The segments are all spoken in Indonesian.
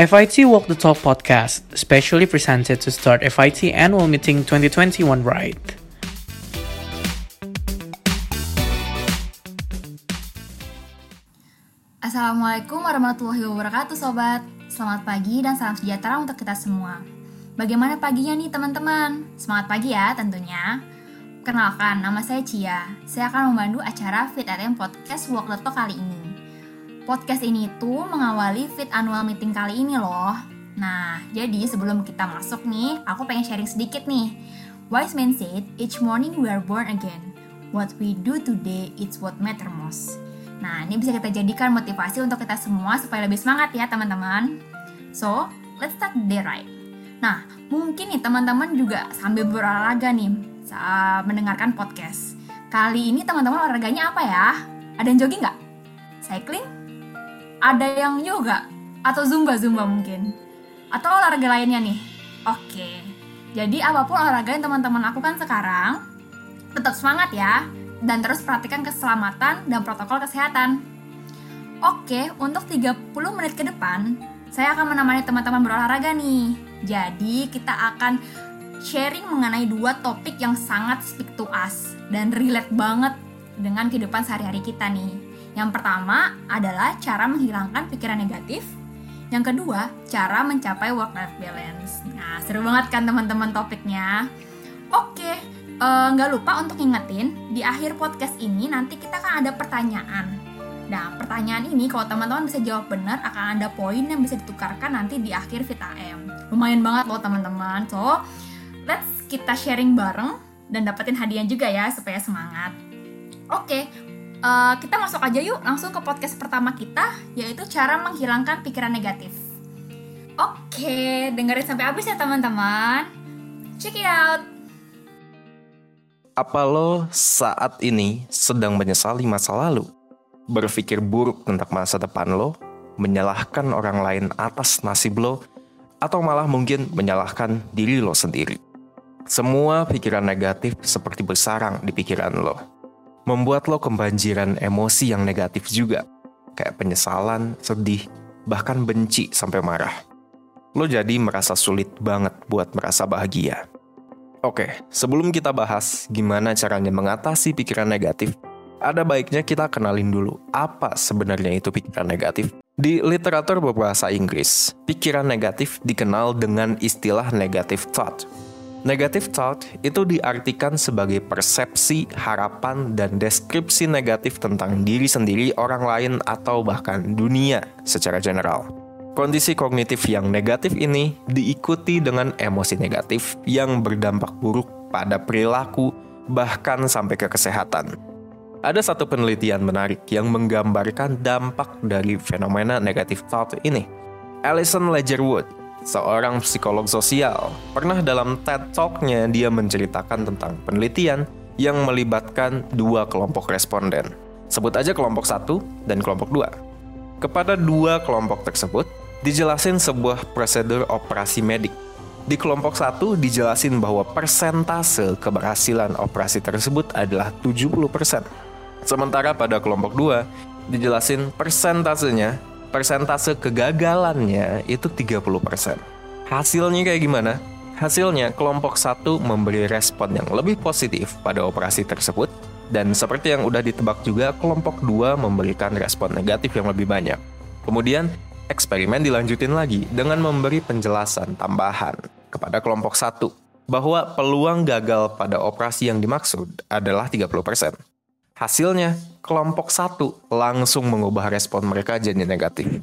FIT Walk the Talk podcast, specially presented to start FIT Annual Meeting 2021 right. Assalamualaikum warahmatullahi wabarakatuh sobat. Selamat pagi dan salam sejahtera untuk kita semua. Bagaimana paginya nih teman-teman? Semangat pagi ya tentunya. Kenalkan, nama saya Cia. Saya akan memandu acara Fit Podcast Walk the Talk kali ini Podcast ini tuh mengawali Fit Annual Meeting kali ini loh Nah, jadi sebelum kita masuk nih, aku pengen sharing sedikit nih Wise man said, each morning we are born again What we do today, it's what matter most Nah, ini bisa kita jadikan motivasi untuk kita semua supaya lebih semangat ya teman-teman. So, let's start the day right. Nah, mungkin nih teman-teman juga sambil berolahraga nih saat mendengarkan podcast. Kali ini teman-teman olahraganya apa ya? Ada yang jogging nggak? Cycling? Ada yang yoga? Atau zumba-zumba mungkin? Atau olahraga lainnya nih? Oke, jadi apa pun olahraga yang teman-teman lakukan sekarang, tetap semangat ya dan terus perhatikan keselamatan dan protokol kesehatan. Oke, untuk 30 menit ke depan, saya akan menemani teman-teman berolahraga nih. Jadi, kita akan sharing mengenai dua topik yang sangat speak to us dan relate banget dengan kehidupan sehari-hari kita nih. Yang pertama adalah cara menghilangkan pikiran negatif. Yang kedua, cara mencapai work-life balance. Nah, seru banget kan teman-teman topiknya? Oke, nggak uh, lupa untuk ngingetin di akhir podcast ini nanti kita kan ada pertanyaan. Nah pertanyaan ini kalau teman-teman bisa jawab benar akan ada poin yang bisa ditukarkan nanti di akhir VTM. Lumayan banget loh teman-teman. So let's kita sharing bareng dan dapetin hadiah juga ya supaya semangat. Oke, uh, kita masuk aja yuk langsung ke podcast pertama kita yaitu cara menghilangkan pikiran negatif. Oke, dengerin sampai habis ya teman-teman. Check it out. Apa lo saat ini sedang menyesali masa lalu? Berpikir buruk tentang masa depan lo? Menyalahkan orang lain atas nasib lo? Atau malah mungkin menyalahkan diri lo sendiri? Semua pikiran negatif seperti bersarang di pikiran lo. Membuat lo kebanjiran emosi yang negatif juga. Kayak penyesalan, sedih, bahkan benci sampai marah. Lo jadi merasa sulit banget buat merasa bahagia. Oke, sebelum kita bahas gimana caranya mengatasi pikiran negatif, ada baiknya kita kenalin dulu apa sebenarnya itu pikiran negatif. Di literatur berbahasa Inggris, pikiran negatif dikenal dengan istilah negative thought. Negative thought itu diartikan sebagai persepsi, harapan, dan deskripsi negatif tentang diri sendiri, orang lain, atau bahkan dunia secara general. Kondisi kognitif yang negatif ini diikuti dengan emosi negatif yang berdampak buruk pada perilaku, bahkan sampai ke kesehatan. Ada satu penelitian menarik yang menggambarkan dampak dari fenomena negatif thought ini. Alison Ledgerwood, seorang psikolog sosial, pernah dalam TED Talk-nya dia menceritakan tentang penelitian yang melibatkan dua kelompok responden. Sebut aja kelompok satu dan kelompok dua. Kepada dua kelompok tersebut, dijelasin sebuah prosedur operasi medik. Di kelompok satu dijelasin bahwa persentase keberhasilan operasi tersebut adalah 70%. Sementara pada kelompok dua dijelasin persentasenya, persentase kegagalannya itu 30%. Hasilnya kayak gimana? Hasilnya kelompok satu memberi respon yang lebih positif pada operasi tersebut dan seperti yang udah ditebak juga kelompok dua memberikan respon negatif yang lebih banyak. Kemudian eksperimen dilanjutin lagi dengan memberi penjelasan tambahan kepada kelompok satu bahwa peluang gagal pada operasi yang dimaksud adalah 30%. Hasilnya, kelompok satu langsung mengubah respon mereka jadi negatif.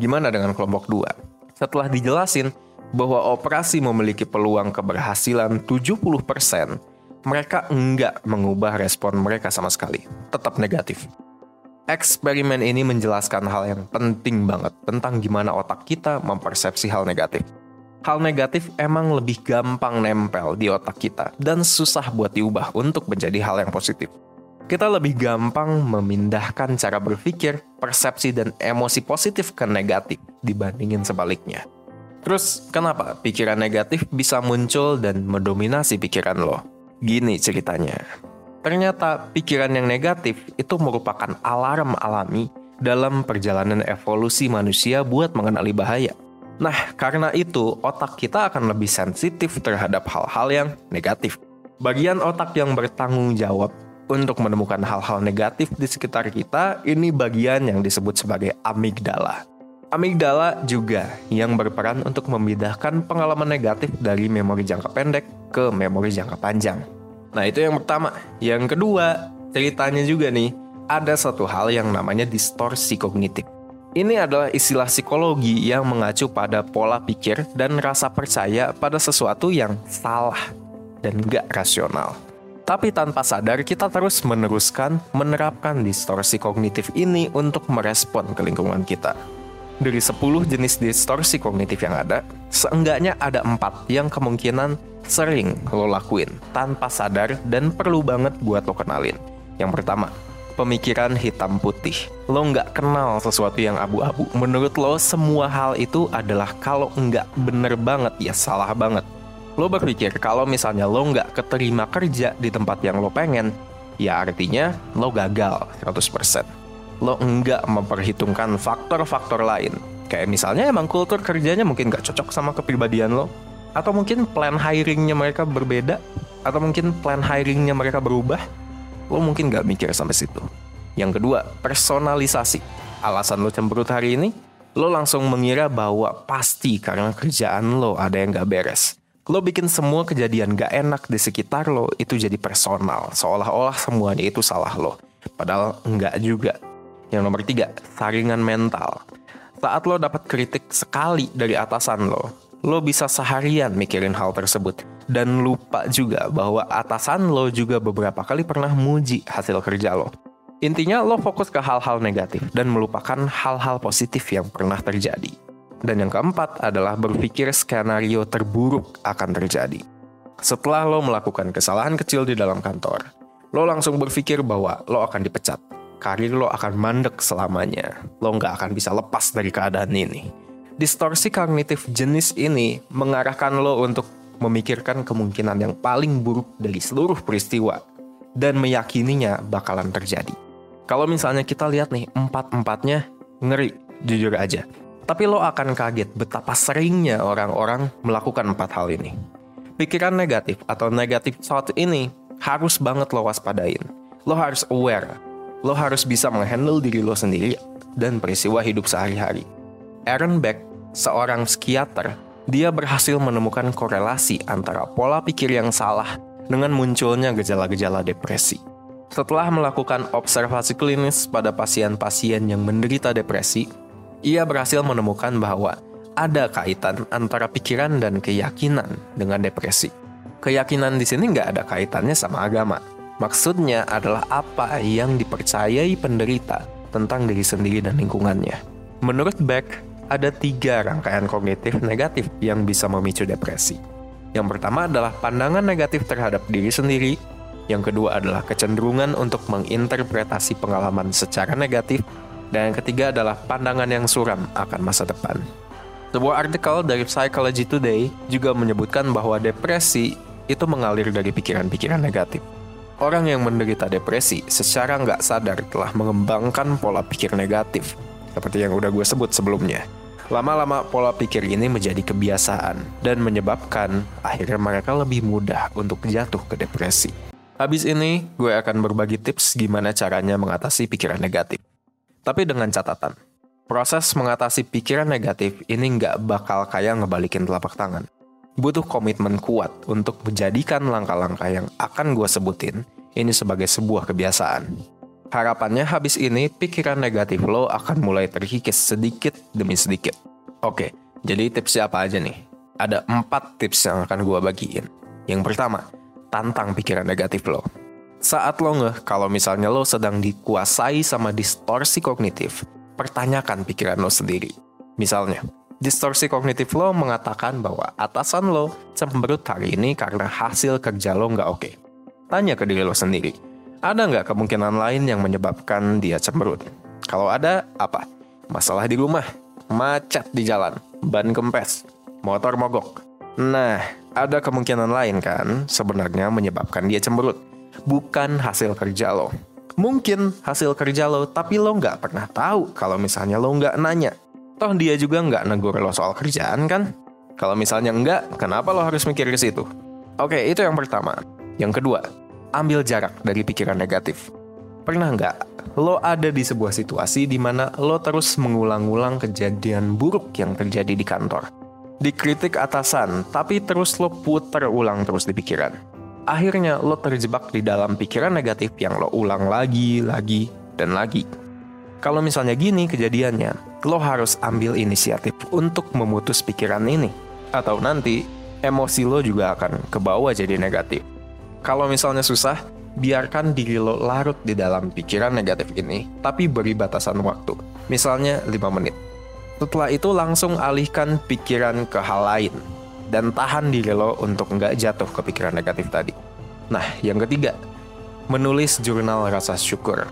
Gimana dengan kelompok dua? Setelah dijelasin bahwa operasi memiliki peluang keberhasilan 70%, mereka enggak mengubah respon mereka sama sekali. Tetap negatif. Eksperimen ini menjelaskan hal yang penting banget tentang gimana otak kita mempersepsi hal negatif. Hal negatif emang lebih gampang nempel di otak kita dan susah buat diubah untuk menjadi hal yang positif. Kita lebih gampang memindahkan cara berpikir, persepsi, dan emosi positif ke negatif dibandingin sebaliknya. Terus, kenapa pikiran negatif bisa muncul dan mendominasi pikiran lo? Gini ceritanya. Ternyata pikiran yang negatif itu merupakan alarm alami dalam perjalanan evolusi manusia buat mengenali bahaya. Nah, karena itu otak kita akan lebih sensitif terhadap hal-hal yang negatif. Bagian otak yang bertanggung jawab untuk menemukan hal-hal negatif di sekitar kita, ini bagian yang disebut sebagai amigdala. Amigdala juga yang berperan untuk memindahkan pengalaman negatif dari memori jangka pendek ke memori jangka panjang. Nah, itu yang pertama. Yang kedua, ceritanya juga nih, ada satu hal yang namanya distorsi kognitif. Ini adalah istilah psikologi yang mengacu pada pola pikir dan rasa percaya pada sesuatu yang salah dan gak rasional. Tapi tanpa sadar kita terus meneruskan menerapkan distorsi kognitif ini untuk merespon ke lingkungan kita. Dari 10 jenis distorsi kognitif yang ada, seenggaknya ada empat yang kemungkinan sering lo lakuin tanpa sadar dan perlu banget buat lo kenalin. Yang pertama, pemikiran hitam putih. Lo nggak kenal sesuatu yang abu-abu. Menurut lo semua hal itu adalah kalau nggak bener banget ya salah banget. Lo berpikir kalau misalnya lo nggak keterima kerja di tempat yang lo pengen, ya artinya lo gagal 100%. Lo nggak memperhitungkan faktor-faktor lain. Kayak misalnya emang kultur kerjanya mungkin nggak cocok sama kepribadian lo. Atau mungkin plan hiringnya mereka berbeda. Atau mungkin plan hiringnya mereka berubah lo mungkin gak mikir sampai situ. Yang kedua, personalisasi. Alasan lo cemberut hari ini, lo langsung mengira bahwa pasti karena kerjaan lo ada yang gak beres. Lo bikin semua kejadian gak enak di sekitar lo itu jadi personal, seolah-olah semuanya itu salah lo. Padahal enggak juga. Yang nomor tiga, saringan mental. Saat lo dapat kritik sekali dari atasan lo, lo bisa seharian mikirin hal tersebut dan lupa juga bahwa atasan lo juga beberapa kali pernah muji hasil kerja lo. Intinya lo fokus ke hal-hal negatif dan melupakan hal-hal positif yang pernah terjadi. Dan yang keempat adalah berpikir skenario terburuk akan terjadi. Setelah lo melakukan kesalahan kecil di dalam kantor, lo langsung berpikir bahwa lo akan dipecat. Karir lo akan mandek selamanya. Lo nggak akan bisa lepas dari keadaan ini. Distorsi kognitif jenis ini mengarahkan lo untuk memikirkan kemungkinan yang paling buruk dari seluruh peristiwa dan meyakininya bakalan terjadi. Kalau misalnya kita lihat nih, empat-empatnya ngeri, jujur aja. Tapi lo akan kaget betapa seringnya orang-orang melakukan empat hal ini. Pikiran negatif atau negatif thought ini harus banget lo waspadain. Lo harus aware. Lo harus bisa menghandle diri lo sendiri dan peristiwa hidup sehari-hari. Aaron Beck, seorang psikiater, dia berhasil menemukan korelasi antara pola pikir yang salah dengan munculnya gejala-gejala depresi. Setelah melakukan observasi klinis pada pasien-pasien yang menderita depresi, ia berhasil menemukan bahwa ada kaitan antara pikiran dan keyakinan dengan depresi. Keyakinan di sini nggak ada kaitannya sama agama. Maksudnya adalah apa yang dipercayai penderita tentang diri sendiri dan lingkungannya. Menurut Beck, ada tiga rangkaian kognitif negatif yang bisa memicu depresi. Yang pertama adalah pandangan negatif terhadap diri sendiri. Yang kedua adalah kecenderungan untuk menginterpretasi pengalaman secara negatif. Dan yang ketiga adalah pandangan yang suram akan masa depan. Sebuah artikel dari Psychology Today juga menyebutkan bahwa depresi itu mengalir dari pikiran-pikiran negatif. Orang yang menderita depresi secara nggak sadar telah mengembangkan pola pikir negatif seperti yang udah gue sebut sebelumnya. Lama-lama pola pikir ini menjadi kebiasaan dan menyebabkan akhirnya mereka lebih mudah untuk jatuh ke depresi. Habis ini, gue akan berbagi tips gimana caranya mengatasi pikiran negatif. Tapi dengan catatan, proses mengatasi pikiran negatif ini nggak bakal kayak ngebalikin telapak tangan. Butuh komitmen kuat untuk menjadikan langkah-langkah yang akan gue sebutin ini sebagai sebuah kebiasaan. Harapannya habis ini pikiran negatif lo akan mulai terkikis sedikit demi sedikit. Oke, jadi tipsnya apa aja nih? Ada empat tips yang akan gue bagiin. Yang pertama, tantang pikiran negatif lo. Saat lo ngeh kalau misalnya lo sedang dikuasai sama distorsi kognitif, pertanyakan pikiran lo sendiri. Misalnya, distorsi kognitif lo mengatakan bahwa atasan lo cemberut hari ini karena hasil kerja lo nggak oke. Tanya ke diri lo sendiri, ada nggak kemungkinan lain yang menyebabkan dia cemberut? Kalau ada, apa? Masalah di rumah, macet di jalan, ban kempes, motor mogok. Nah, ada kemungkinan lain kan sebenarnya menyebabkan dia cemberut. Bukan hasil kerja lo. Mungkin hasil kerja lo, tapi lo nggak pernah tahu kalau misalnya lo nggak nanya. Toh dia juga nggak negur lo soal kerjaan kan? Kalau misalnya enggak, kenapa lo harus mikir ke situ? Oke, itu yang pertama. Yang kedua, ambil jarak dari pikiran negatif. Pernah nggak lo ada di sebuah situasi di mana lo terus mengulang-ulang kejadian buruk yang terjadi di kantor? Dikritik atasan, tapi terus lo putar ulang terus di pikiran. Akhirnya lo terjebak di dalam pikiran negatif yang lo ulang lagi, lagi, dan lagi. Kalau misalnya gini kejadiannya, lo harus ambil inisiatif untuk memutus pikiran ini. Atau nanti, emosi lo juga akan kebawa jadi negatif. Kalau misalnya susah, biarkan diri lo larut di dalam pikiran negatif ini, tapi beri batasan waktu. Misalnya 5 menit. Setelah itu langsung alihkan pikiran ke hal lain. Dan tahan diri lo untuk nggak jatuh ke pikiran negatif tadi. Nah, yang ketiga, menulis jurnal rasa syukur.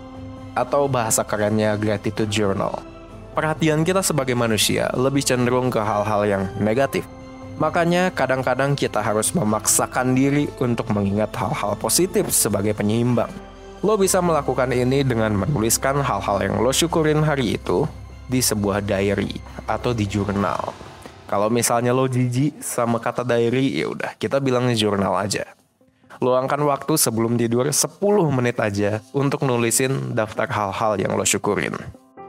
Atau bahasa kerennya gratitude journal. Perhatian kita sebagai manusia lebih cenderung ke hal-hal yang negatif Makanya kadang-kadang kita harus memaksakan diri untuk mengingat hal-hal positif sebagai penyeimbang. Lo bisa melakukan ini dengan menuliskan hal-hal yang lo syukurin hari itu di sebuah diary atau di jurnal. Kalau misalnya lo jijik sama kata diary, ya udah kita bilang jurnal aja. Luangkan waktu sebelum tidur 10 menit aja untuk nulisin daftar hal-hal yang lo syukurin.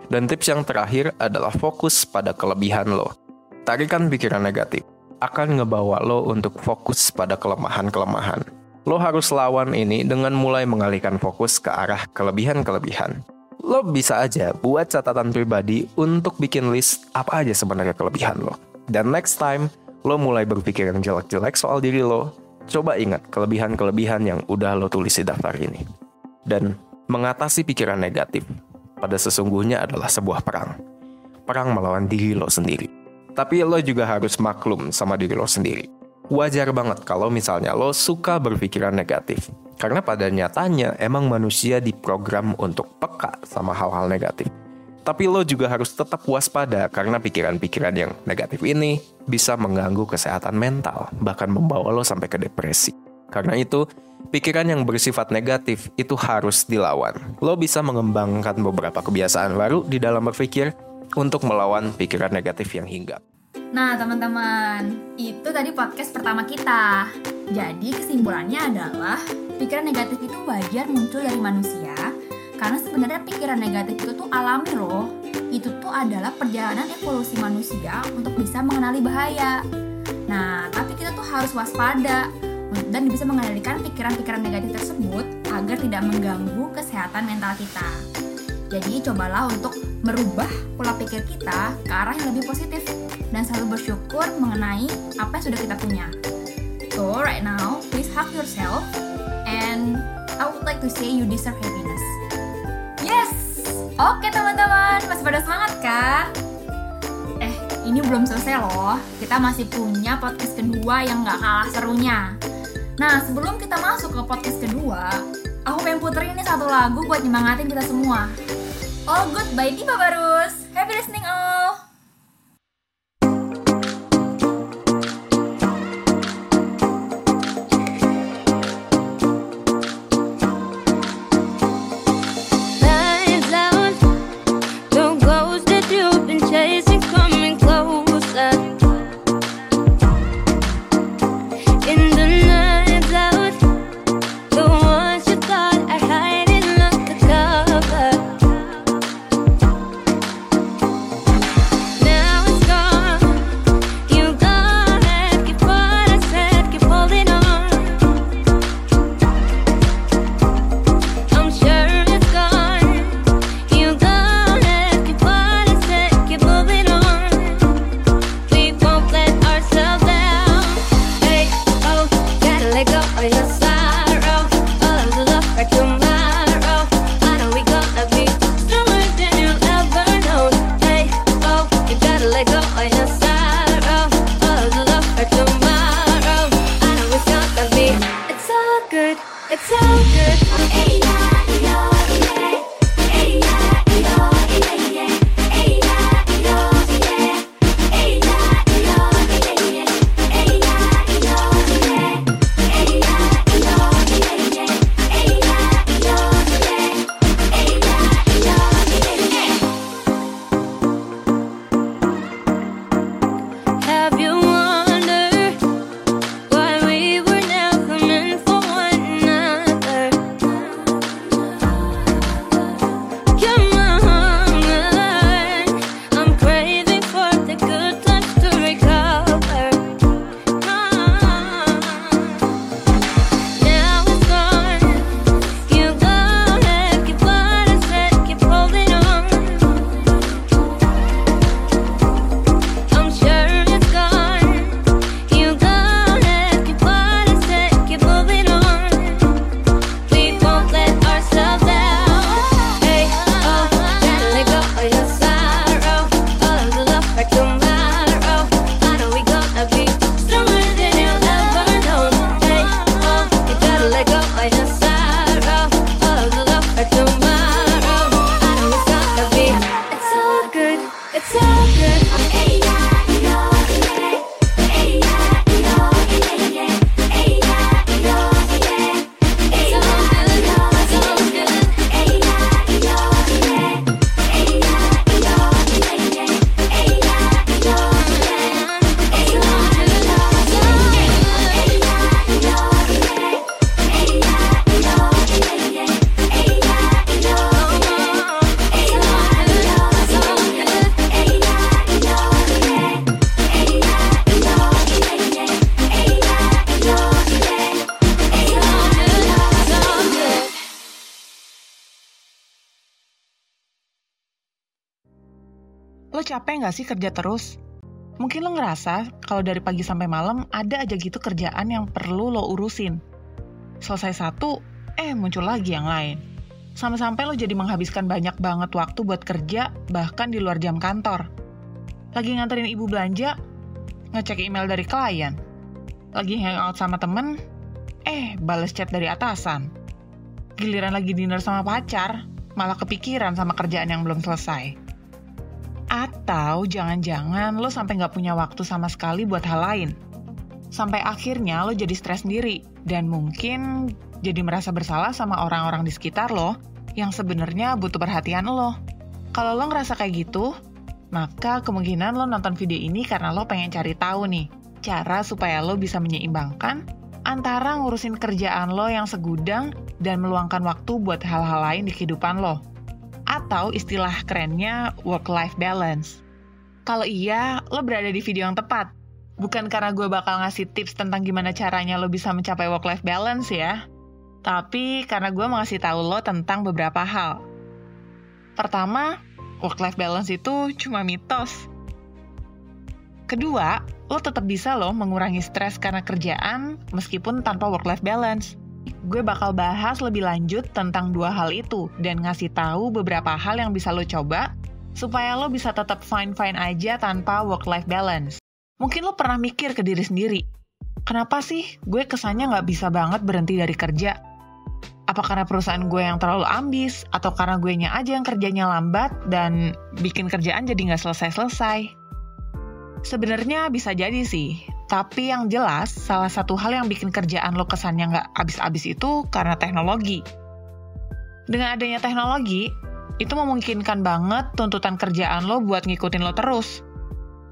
Dan tips yang terakhir adalah fokus pada kelebihan lo. Tarikan pikiran negatif akan ngebawa lo untuk fokus pada kelemahan-kelemahan. Lo harus lawan ini dengan mulai mengalihkan fokus ke arah kelebihan-kelebihan. Lo bisa aja buat catatan pribadi untuk bikin list apa aja sebenarnya kelebihan lo. Dan next time, lo mulai berpikir yang jelek-jelek soal diri lo, coba ingat kelebihan-kelebihan yang udah lo tulis di daftar ini. Dan mengatasi pikiran negatif pada sesungguhnya adalah sebuah perang. Perang melawan diri lo sendiri. Tapi lo juga harus maklum sama diri lo sendiri. Wajar banget kalau misalnya lo suka berpikiran negatif. Karena pada nyatanya emang manusia diprogram untuk peka sama hal-hal negatif. Tapi lo juga harus tetap waspada karena pikiran-pikiran yang negatif ini bisa mengganggu kesehatan mental, bahkan membawa lo sampai ke depresi. Karena itu, pikiran yang bersifat negatif itu harus dilawan. Lo bisa mengembangkan beberapa kebiasaan baru di dalam berpikir untuk melawan pikiran negatif yang hinggap. Nah, teman-teman, itu tadi podcast pertama kita. Jadi, kesimpulannya adalah pikiran negatif itu wajar muncul dari manusia karena sebenarnya pikiran negatif itu tuh alami loh. Itu tuh adalah perjalanan evolusi manusia untuk bisa mengenali bahaya. Nah, tapi kita tuh harus waspada dan bisa mengendalikan pikiran-pikiran negatif tersebut agar tidak mengganggu kesehatan mental kita. Jadi cobalah untuk merubah pola pikir kita ke arah yang lebih positif dan selalu bersyukur mengenai apa yang sudah kita punya. So right now, please hug yourself and I would like to say you deserve happiness. Yes! Oke teman-teman, masih pada semangat kan? Eh, ini belum selesai loh. Kita masih punya podcast kedua yang gak kalah serunya. Nah, sebelum kita masuk ke podcast kedua, aku pengen puterin ini satu lagu buat nyemangatin kita semua. All good by Diva Barus. Happy listening all. Boy, so nggak sih kerja terus? Mungkin lo ngerasa kalau dari pagi sampai malam ada aja gitu kerjaan yang perlu lo urusin. Selesai satu, eh muncul lagi yang lain. Sampai-sampai lo jadi menghabiskan banyak banget waktu buat kerja, bahkan di luar jam kantor. Lagi nganterin ibu belanja, ngecek email dari klien. Lagi hangout sama temen, eh bales chat dari atasan. Giliran lagi dinner sama pacar, malah kepikiran sama kerjaan yang belum selesai. Atau jangan-jangan lo sampai nggak punya waktu sama sekali buat hal lain. Sampai akhirnya lo jadi stres sendiri, dan mungkin jadi merasa bersalah sama orang-orang di sekitar lo yang sebenarnya butuh perhatian lo. Kalau lo ngerasa kayak gitu, maka kemungkinan lo nonton video ini karena lo pengen cari tahu nih, cara supaya lo bisa menyeimbangkan antara ngurusin kerjaan lo yang segudang dan meluangkan waktu buat hal-hal lain di kehidupan lo atau istilah kerennya work-life balance. Kalau iya, lo berada di video yang tepat. Bukan karena gue bakal ngasih tips tentang gimana caranya lo bisa mencapai work-life balance ya, tapi karena gue mau ngasih tahu lo tentang beberapa hal. Pertama, work-life balance itu cuma mitos. Kedua, lo tetap bisa lo mengurangi stres karena kerjaan meskipun tanpa work-life balance gue bakal bahas lebih lanjut tentang dua hal itu dan ngasih tahu beberapa hal yang bisa lo coba supaya lo bisa tetap fine-fine aja tanpa work-life balance. Mungkin lo pernah mikir ke diri sendiri, kenapa sih gue kesannya nggak bisa banget berhenti dari kerja? Apa karena perusahaan gue yang terlalu ambis, atau karena gue nya aja yang kerjanya lambat dan bikin kerjaan jadi nggak selesai-selesai? Sebenarnya bisa jadi sih, tapi yang jelas, salah satu hal yang bikin kerjaan lo kesannya nggak abis-abis itu karena teknologi. Dengan adanya teknologi, itu memungkinkan banget tuntutan kerjaan lo buat ngikutin lo terus.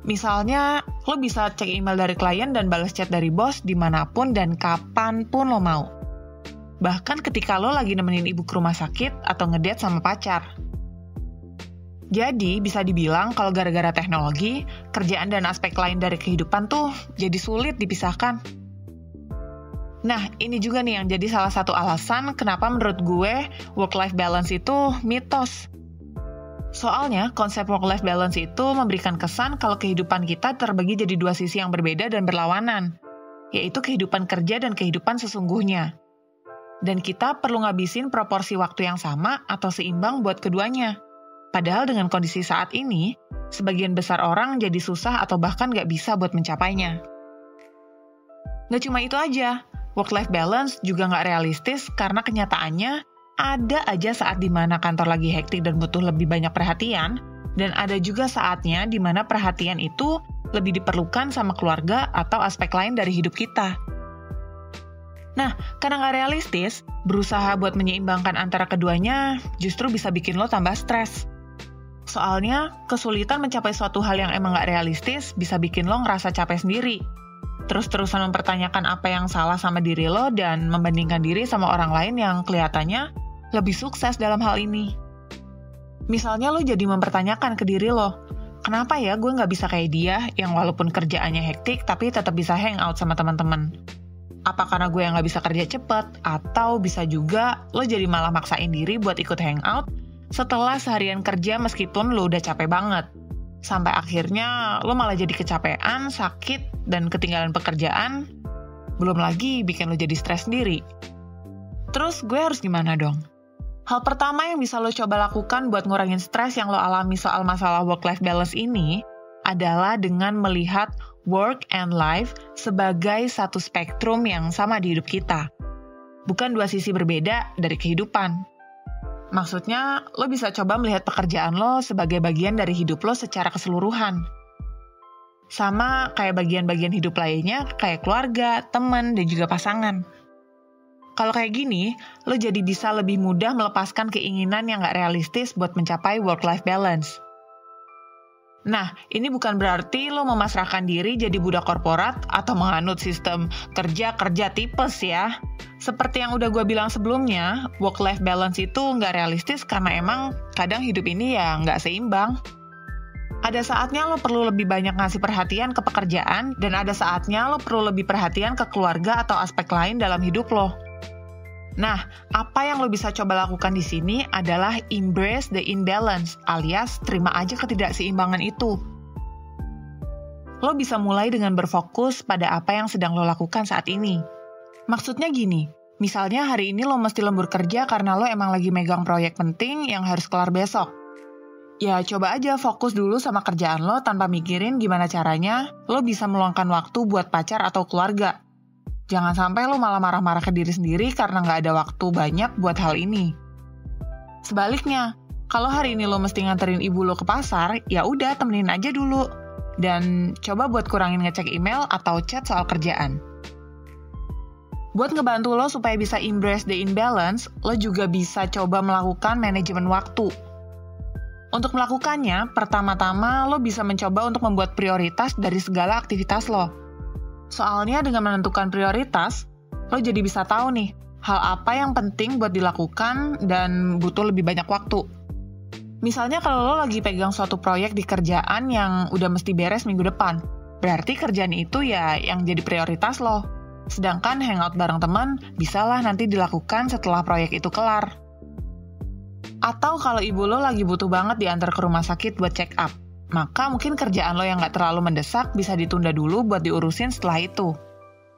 Misalnya, lo bisa cek email dari klien dan balas chat dari bos di mana pun dan kapan pun lo mau. Bahkan ketika lo lagi nemenin ibu ke rumah sakit atau ngedate sama pacar. Jadi, bisa dibilang kalau gara-gara teknologi, kerjaan dan aspek lain dari kehidupan tuh jadi sulit dipisahkan. Nah, ini juga nih yang jadi salah satu alasan kenapa menurut gue work-life balance itu mitos. Soalnya, konsep work-life balance itu memberikan kesan kalau kehidupan kita terbagi jadi dua sisi yang berbeda dan berlawanan, yaitu kehidupan kerja dan kehidupan sesungguhnya. Dan kita perlu ngabisin proporsi waktu yang sama atau seimbang buat keduanya. Padahal dengan kondisi saat ini, sebagian besar orang jadi susah atau bahkan nggak bisa buat mencapainya. Nggak cuma itu aja, work-life balance juga nggak realistis karena kenyataannya ada aja saat di mana kantor lagi hektik dan butuh lebih banyak perhatian, dan ada juga saatnya di mana perhatian itu lebih diperlukan sama keluarga atau aspek lain dari hidup kita. Nah, karena nggak realistis, berusaha buat menyeimbangkan antara keduanya justru bisa bikin lo tambah stres. Soalnya, kesulitan mencapai suatu hal yang emang gak realistis bisa bikin lo ngerasa capek sendiri. Terus-terusan mempertanyakan apa yang salah sama diri lo dan membandingkan diri sama orang lain yang kelihatannya lebih sukses dalam hal ini. Misalnya lo jadi mempertanyakan ke diri lo, kenapa ya gue gak bisa kayak dia yang walaupun kerjaannya hektik tapi tetap bisa hangout sama teman-teman? Apa karena gue yang gak bisa kerja cepet? Atau bisa juga lo jadi malah maksain diri buat ikut hangout setelah seharian kerja meskipun lo udah capek banget. Sampai akhirnya lo malah jadi kecapean, sakit, dan ketinggalan pekerjaan. Belum lagi bikin lo jadi stres sendiri. Terus gue harus gimana dong? Hal pertama yang bisa lo coba lakukan buat ngurangin stres yang lo alami soal masalah work-life balance ini adalah dengan melihat work and life sebagai satu spektrum yang sama di hidup kita. Bukan dua sisi berbeda dari kehidupan. Maksudnya, lo bisa coba melihat pekerjaan lo sebagai bagian dari hidup lo secara keseluruhan. Sama kayak bagian-bagian hidup lainnya, kayak keluarga, teman, dan juga pasangan. Kalau kayak gini, lo jadi bisa lebih mudah melepaskan keinginan yang gak realistis buat mencapai work-life balance. Nah, ini bukan berarti lo memasrahkan diri jadi budak korporat atau menganut sistem kerja-kerja tipes ya. Seperti yang udah gue bilang sebelumnya, work-life balance itu nggak realistis karena emang kadang hidup ini ya nggak seimbang. Ada saatnya lo perlu lebih banyak ngasih perhatian ke pekerjaan, dan ada saatnya lo perlu lebih perhatian ke keluarga atau aspek lain dalam hidup lo. Nah, apa yang lo bisa coba lakukan di sini adalah embrace the imbalance, alias terima aja ketidakseimbangan itu. Lo bisa mulai dengan berfokus pada apa yang sedang lo lakukan saat ini. Maksudnya gini, misalnya hari ini lo mesti lembur kerja karena lo emang lagi megang proyek penting yang harus kelar besok. Ya coba aja fokus dulu sama kerjaan lo tanpa mikirin gimana caranya lo bisa meluangkan waktu buat pacar atau keluarga. Jangan sampai lo malah marah-marah ke diri sendiri karena nggak ada waktu banyak buat hal ini. Sebaliknya, kalau hari ini lo mesti nganterin ibu lo ke pasar, ya udah temenin aja dulu. Dan coba buat kurangin ngecek email atau chat soal kerjaan. Buat ngebantu lo supaya bisa embrace the imbalance, lo juga bisa coba melakukan manajemen waktu. Untuk melakukannya, pertama-tama lo bisa mencoba untuk membuat prioritas dari segala aktivitas lo. Soalnya dengan menentukan prioritas, lo jadi bisa tahu nih, hal apa yang penting buat dilakukan dan butuh lebih banyak waktu. Misalnya kalau lo lagi pegang suatu proyek di kerjaan yang udah mesti beres minggu depan, berarti kerjaan itu ya yang jadi prioritas lo. Sedangkan hangout bareng teman bisalah nanti dilakukan setelah proyek itu kelar. Atau kalau ibu lo lagi butuh banget diantar ke rumah sakit buat check up, maka mungkin kerjaan lo yang nggak terlalu mendesak bisa ditunda dulu buat diurusin setelah itu.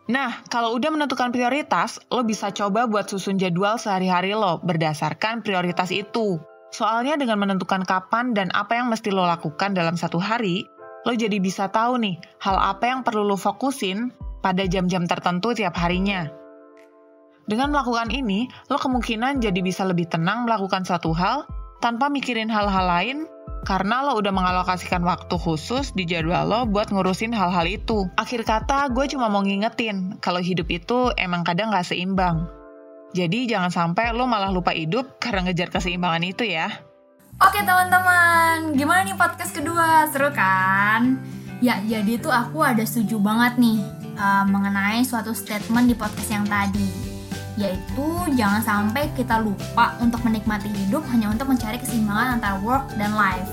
Nah, kalau udah menentukan prioritas, lo bisa coba buat susun jadwal sehari-hari lo berdasarkan prioritas itu. Soalnya dengan menentukan kapan dan apa yang mesti lo lakukan dalam satu hari, lo jadi bisa tahu nih hal apa yang perlu lo fokusin pada jam-jam tertentu tiap harinya. Dengan melakukan ini, lo kemungkinan jadi bisa lebih tenang melakukan suatu hal tanpa mikirin hal-hal lain karena lo udah mengalokasikan waktu khusus di jadwal lo buat ngurusin hal-hal itu. Akhir kata, gue cuma mau ngingetin kalau hidup itu emang kadang gak seimbang. Jadi jangan sampai lo malah lupa hidup karena ngejar keseimbangan itu ya. Oke teman-teman, gimana nih podcast kedua? Seru kan? Ya, jadi tuh aku ada setuju banget nih uh, mengenai suatu statement di podcast yang tadi yaitu jangan sampai kita lupa untuk menikmati hidup hanya untuk mencari keseimbangan antara work dan life.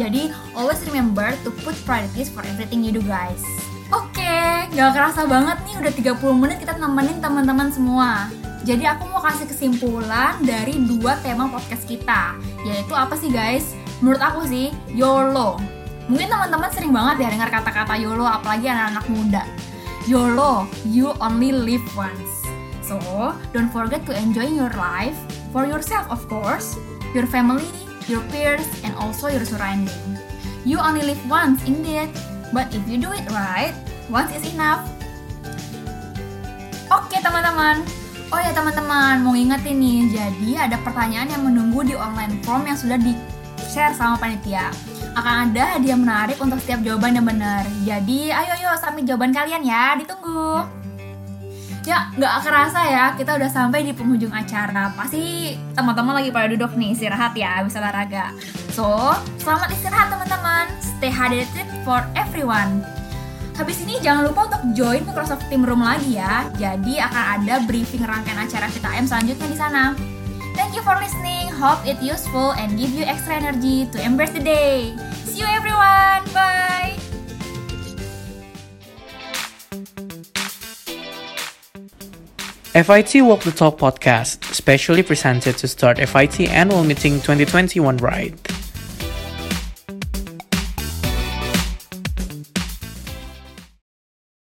Jadi, always remember to put priorities for everything you do, guys. Oke, gak kerasa banget nih udah 30 menit kita nemenin teman-teman semua. Jadi aku mau kasih kesimpulan dari dua tema podcast kita, yaitu apa sih guys? Menurut aku sih, YOLO. Mungkin teman-teman sering banget ya dengar kata-kata YOLO, apalagi anak-anak muda. YOLO, you only live once. So, don't forget to enjoy your life for yourself, of course, your family, your peers, and also your surrounding. You only live once, indeed, but if you do it right, once is enough. Oke, teman-teman. Oh ya, teman-teman, mau ngingetin nih, jadi ada pertanyaan yang menunggu di online form yang sudah di-share sama panitia. Akan ada hadiah menarik untuk setiap jawaban yang benar. Jadi, ayo ayo submit jawaban kalian ya, ditunggu. Ya, nggak kerasa ya, kita udah sampai di penghujung acara. Pasti teman-teman lagi pada duduk nih, istirahat ya, bisa olahraga. So, selamat istirahat teman-teman. Stay hydrated for everyone. Habis ini jangan lupa untuk join Microsoft Team Room lagi ya. Jadi akan ada briefing rangkaian acara VTM selanjutnya di sana. Thank you for listening. Hope it useful and give you extra energy to embrace the day. See you everyone. Bye. FIT Walk the Talk podcast, specially presented to start FIT Annual Meeting 2021 right.